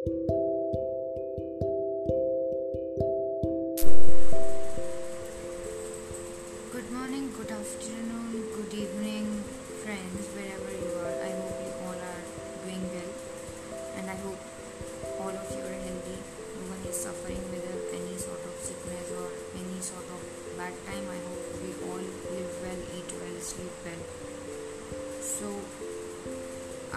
Good morning, good afternoon, good evening, friends, wherever you are. I hope you all are doing well, and I hope all of you are healthy. No one is suffering with any sort of sickness or any sort of bad time. I hope we all live well, eat well, sleep well. So,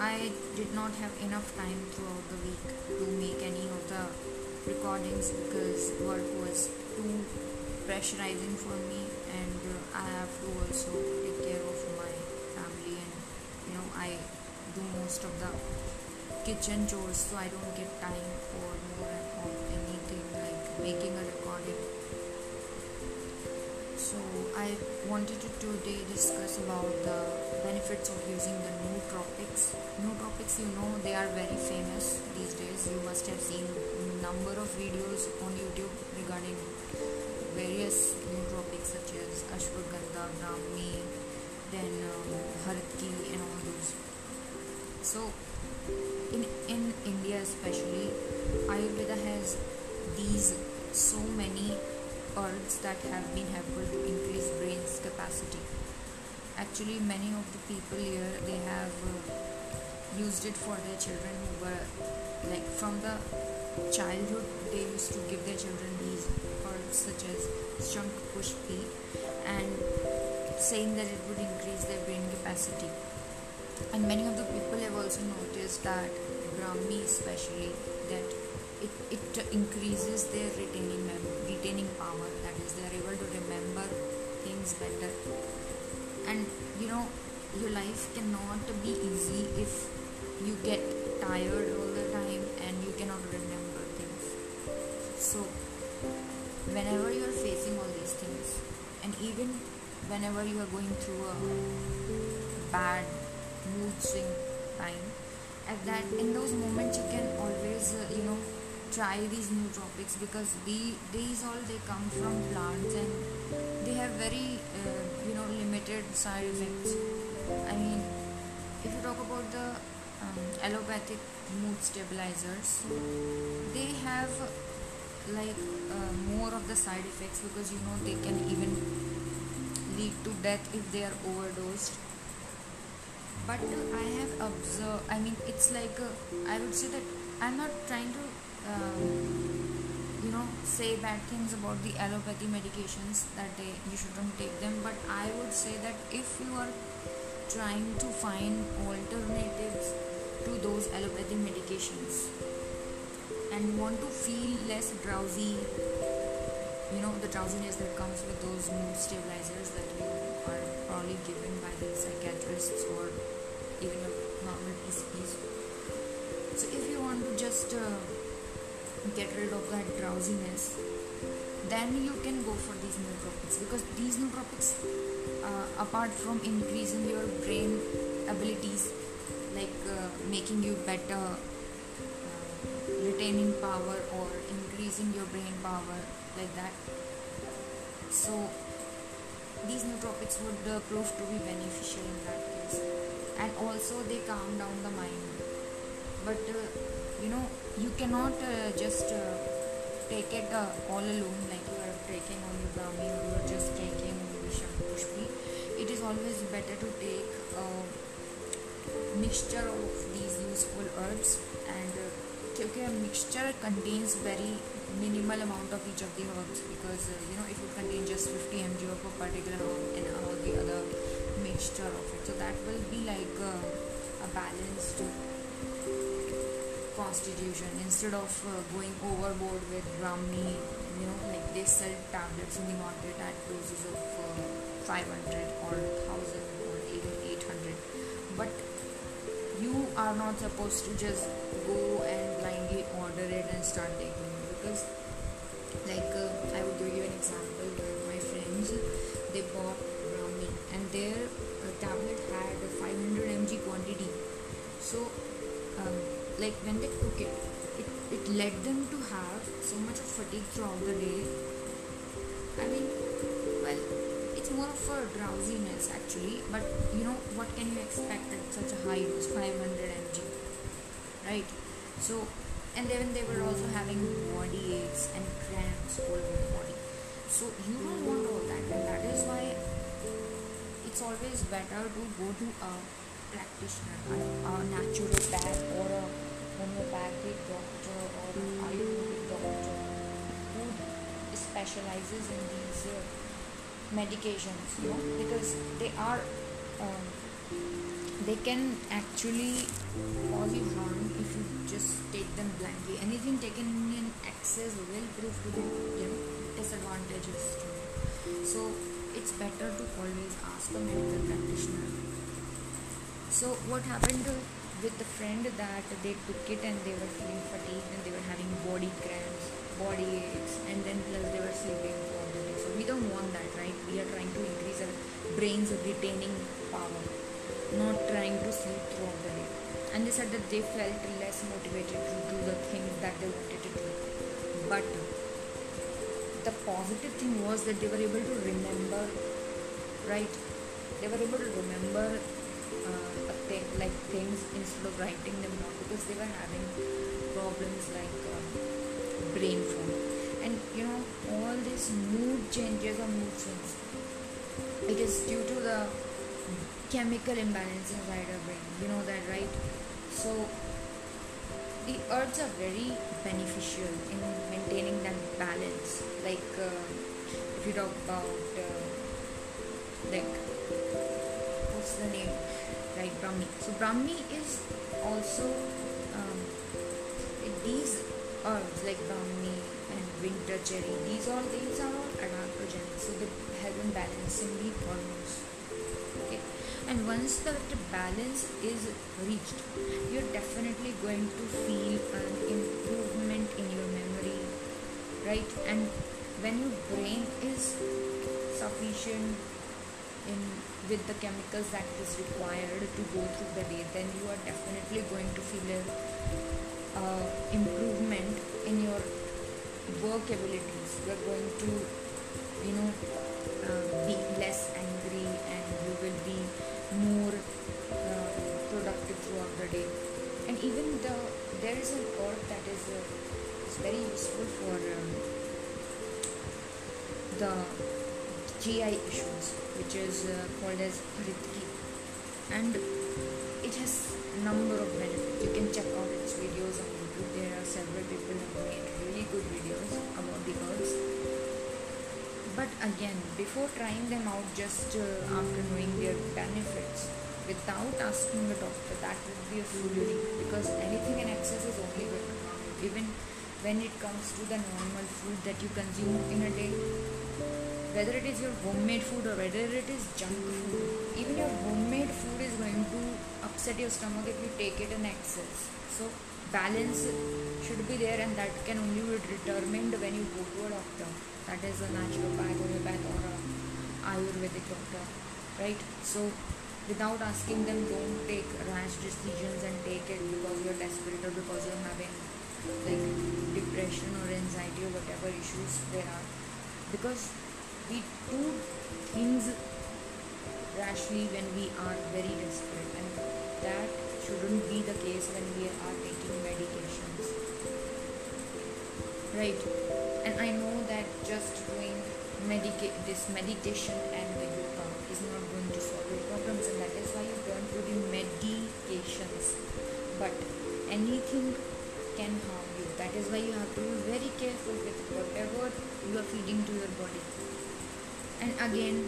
I did not have enough time throughout the week to make any of the recordings because work was too pressurizing for me and uh, I have to also take care of my family and you know I do most of the kitchen chores so I don't get time for more of anything like making a recording I wanted to today discuss about the benefits of using the nootropics nootropics you know they are very famous these days you must have seen number of videos on YouTube regarding various nootropics such as ashwagandha, brahmi, then um, and all those. So in in India especially, Ayurveda has these that have been helpful to increase brain's capacity. Actually, many of the people here they have uh, used it for their children who were like from the childhood they used to give their children these herbs such as Shank Pushpi and saying that it would increase their brain capacity. And many of the people have also noticed that Brahmi especially that it, it increases their retaining retaining power that is they are able to remember things better. And you know your life cannot be easy if you get tired all the time and you cannot remember things. So whenever you are facing all these things and even whenever you are going through a bad mood swing time at that in those moments you can always uh, you know try these nootropics because the, these all they come from plants and they have very uh, you know limited side effects. I mean if you talk about the um, allopathic mood stabilizers they have like uh, more of the side effects because you know they can even lead to death if they are overdosed. But uh, i have observed i mean it's like uh, i would say that i'm not trying to you know say bad things about the allopathy medications that they you shouldn't take them. But i would say that if you are trying to find alternatives to those allopathy medications and want to feel less drowsy you know the drowsiness that comes with those mood stabilizers that you are probably given by the psychiatrists or even your normal PCPs so if you want to just uh, get rid of that drowsiness then you can go for these nootropics because these nootropics uh, apart from increasing your brain abilities like uh, making you better retaining power or increasing your brain power like that. So these nootropics would uh, prove to be beneficial in that case. And also they calm down the mind. But uh, you know you cannot uh, just uh, take it uh, all alone like you are taking only Brahmi, or you are just taking only pushpi it is always better to take a mixture of these useful herbs and uh, a mixture contains very minimal amount of each of the herbs because uh, you know it would contain just 50 mg of a particular herb and all the other mixture of it. So that will be like uh, a balanced constitution. Instead of uh, going overboard with Brahmi you know like they sell tablets in the market at doses of uh, 500 or 1000 or even 800 but you are not supposed to just go and blindly order it and start taking it. Because like uh, i would give you an example where my friends they bought brahmi and their uh, tablet had a 500 mg quantity. So um, like when they took it, it it led them to have so much of fatigue throughout the day. I mean well it's more of a drowsiness actually but you know what can you expect at such a high dose? 500 mg right? So and then they were also having body aches and cramps all over the body. So you don't want all that and that is why it's always better to go to a practitioner a, a naturopath specializes in these uh, medications you know because they are um, they can actually cause you harm if you just take them blindly. Anything taken in excess will prove to be you know disadvantageous to you. So it's better to always ask a medical practitioner. So what happened with the friend that they took it and they were feeling fatigued and they were having body cramps, body aches, and then plus they were sleeping throughout the day. So we don't want that, right? We are trying to increase our brain's retaining power not trying to sleep throughout the day. And they said that they felt less motivated to do the things that they wanted to do. But the positive thing was that they were able to remember, right? They were able to remember uh, like things instead of writing them down because they were having problems like uh, brain fog. And you know, all these mood changes or mood swings, it is due to the chemical imbalance inside our brain. You know that, right? So, the herbs are very beneficial in maintaining that balance. Like, uh, if you talk about, uh, like, what's the name? like Brahmi. So, Brahmi is also Oh, herbs like um, Brahmi and winter cherry. These all these are all adaptogenic, so they help in balancing the hormones. And once that balance is reached you're definitely going to feel an improvement in your memory right? And when your brain is sufficient in with the chemicals that is required to go through the day then you are definitely going to feel a uh, improvement in your work abilities. You are going to you know uh, be less angry and you will be more uh, productive throughout the day. And even the there is an herb that is uh, is very useful for um, the GI issues which is uh, called as Ritki and it has number of benefits you can check out its videos on YouTube. There are several people who made really good videos about the herbs but again before trying them out just uh, after knowing their benefits without asking the doctor that would be a foolery because anything in excess is only you even when it comes to the normal food that you consume in a day whether it is your homemade food or whether it is junk food even your homemade food is going to upset your stomach if you take it in excess so balance should be there and that can only be determined when you go to a doctor that is a naturopath, homeopath, or a Ayurvedic doctor, right? So, without asking them, don't take rash decisions and take it because you're desperate or because you're having like depression or anxiety or whatever issues there are. Because we do things rashly when we are very desperate, and that shouldn't be the case when we are taking medications, right? and I know that just doing medica- this meditation and the yoga is not going to solve your problems, and that is why you turn to the medications. But anything can harm you. That is why you have to be very careful with whatever you are feeding to your body. And again,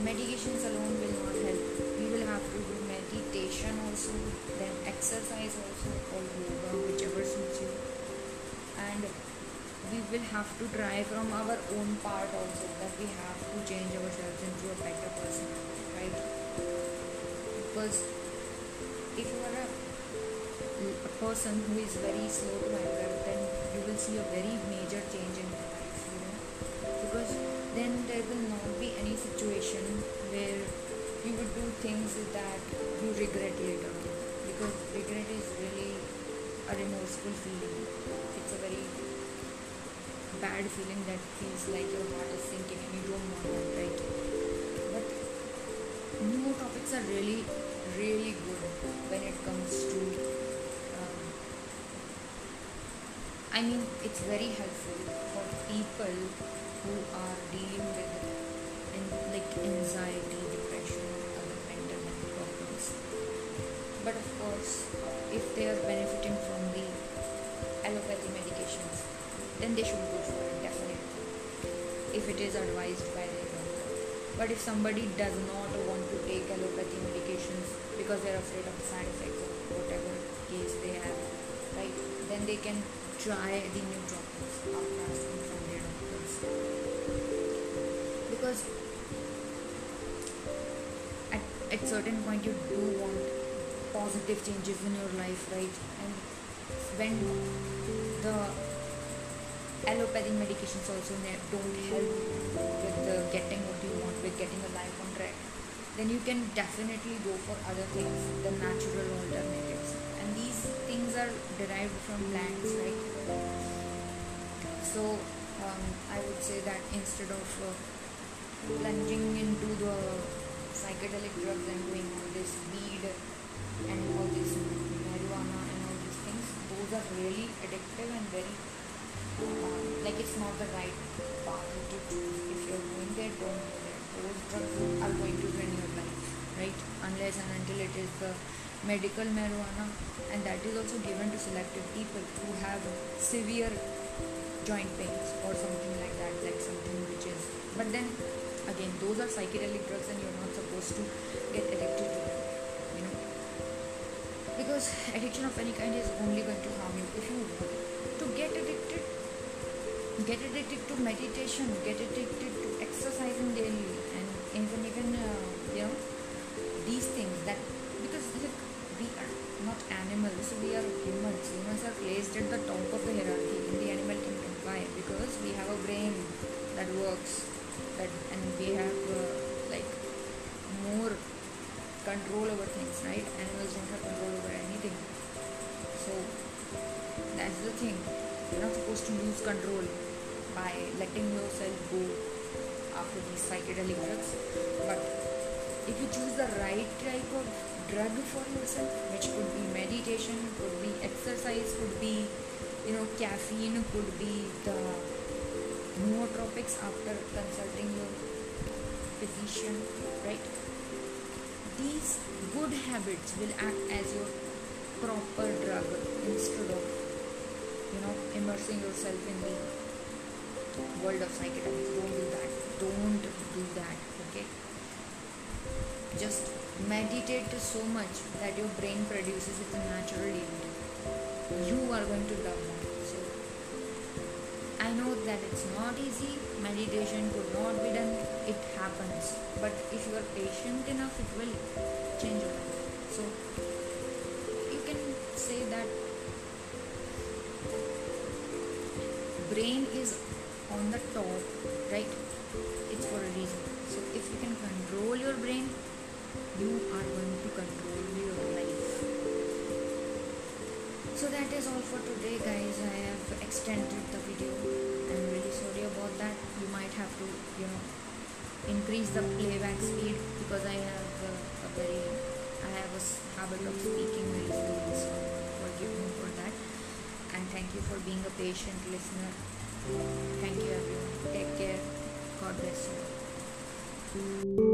medications alone will not help. We will have to do meditation also, then exercise also, or yoga, whichever suits you. And we will have to try from our own part also that we have to change ourselves into a better person right because if you are a, a person who is very slow to anger then you will see a very major change in then there will not be any situation where you would do things that you regret later because regret is really a remorseful feeling it's a very bad feeling that feels like your heart is sinking and you don't want that, right? But nootropics are really, really good when it comes to um, I mean, it's very helpful for people who are dealing with like anxiety, depression, other mental problems. But of course, if they are benefiting from the allopathy medications, then they should go for it definitely. If it is advised by their doctor. But if somebody does not want to take allopathy medications because they're afraid of side effects or whatever case they have, right? Then they can try the nootropics after asking from their doctors. Because at, at certain point you do want positive changes in your life, right? And when the allopathic medications also don't help with the getting what you want, with getting a life on track, then you can definitely go for other things, the natural alternatives. And these things are derived from plants, right? So um, I would say that instead of uh, plunging into the psychedelic drugs and doing all this weed and all this marijuana and all these things, those are really addictive and very uh, like it's not the right path to choose. If you're going there, don't go there. Those drugs are going to ruin your life, right? Unless and until it is the medical marijuana, and that is also given to selective people who have severe joint pains or something like that, like something which is. But then again, those are psychedelic drugs, and you're not supposed to get addicted to them. You know, because addiction of any kind is only going to harm you if you to get addicted. Get addicted to meditation. Get addicted to exercising daily, and even even uh, you know these things that animals, we are humans. Humans are placed at the top of the hierarchy in the animal kingdom why because we have a brain that works that and we have uh, like more control over things right animals don't have control over anything so that's the thing you're not supposed to lose control by letting yourself go after these psychedelic drugs but if you choose the right type of drug for yourself which could be meditation could be exercise could be you know caffeine could be the nootropics after consulting your physician right? These good habits will act as your proper drug instead of you know immersing yourself in the world of psychedelics. Don't do that. Don't do that okay? Just meditate so much that your brain produces its natural yield you are going to love that. So I know that it's not easy. Meditation could not be done. It happens. But if you are patient enough, it will change your life. So you can say that brain is on the top, that is all for today guys. I have extended the video. I'm really sorry about that. You might have to you know increase the playback speed because i have uh, a very i have a habit of speaking very slowly so forgive me for that. And thank you for being a patient listener. Thank you everyone. Take care. God bless you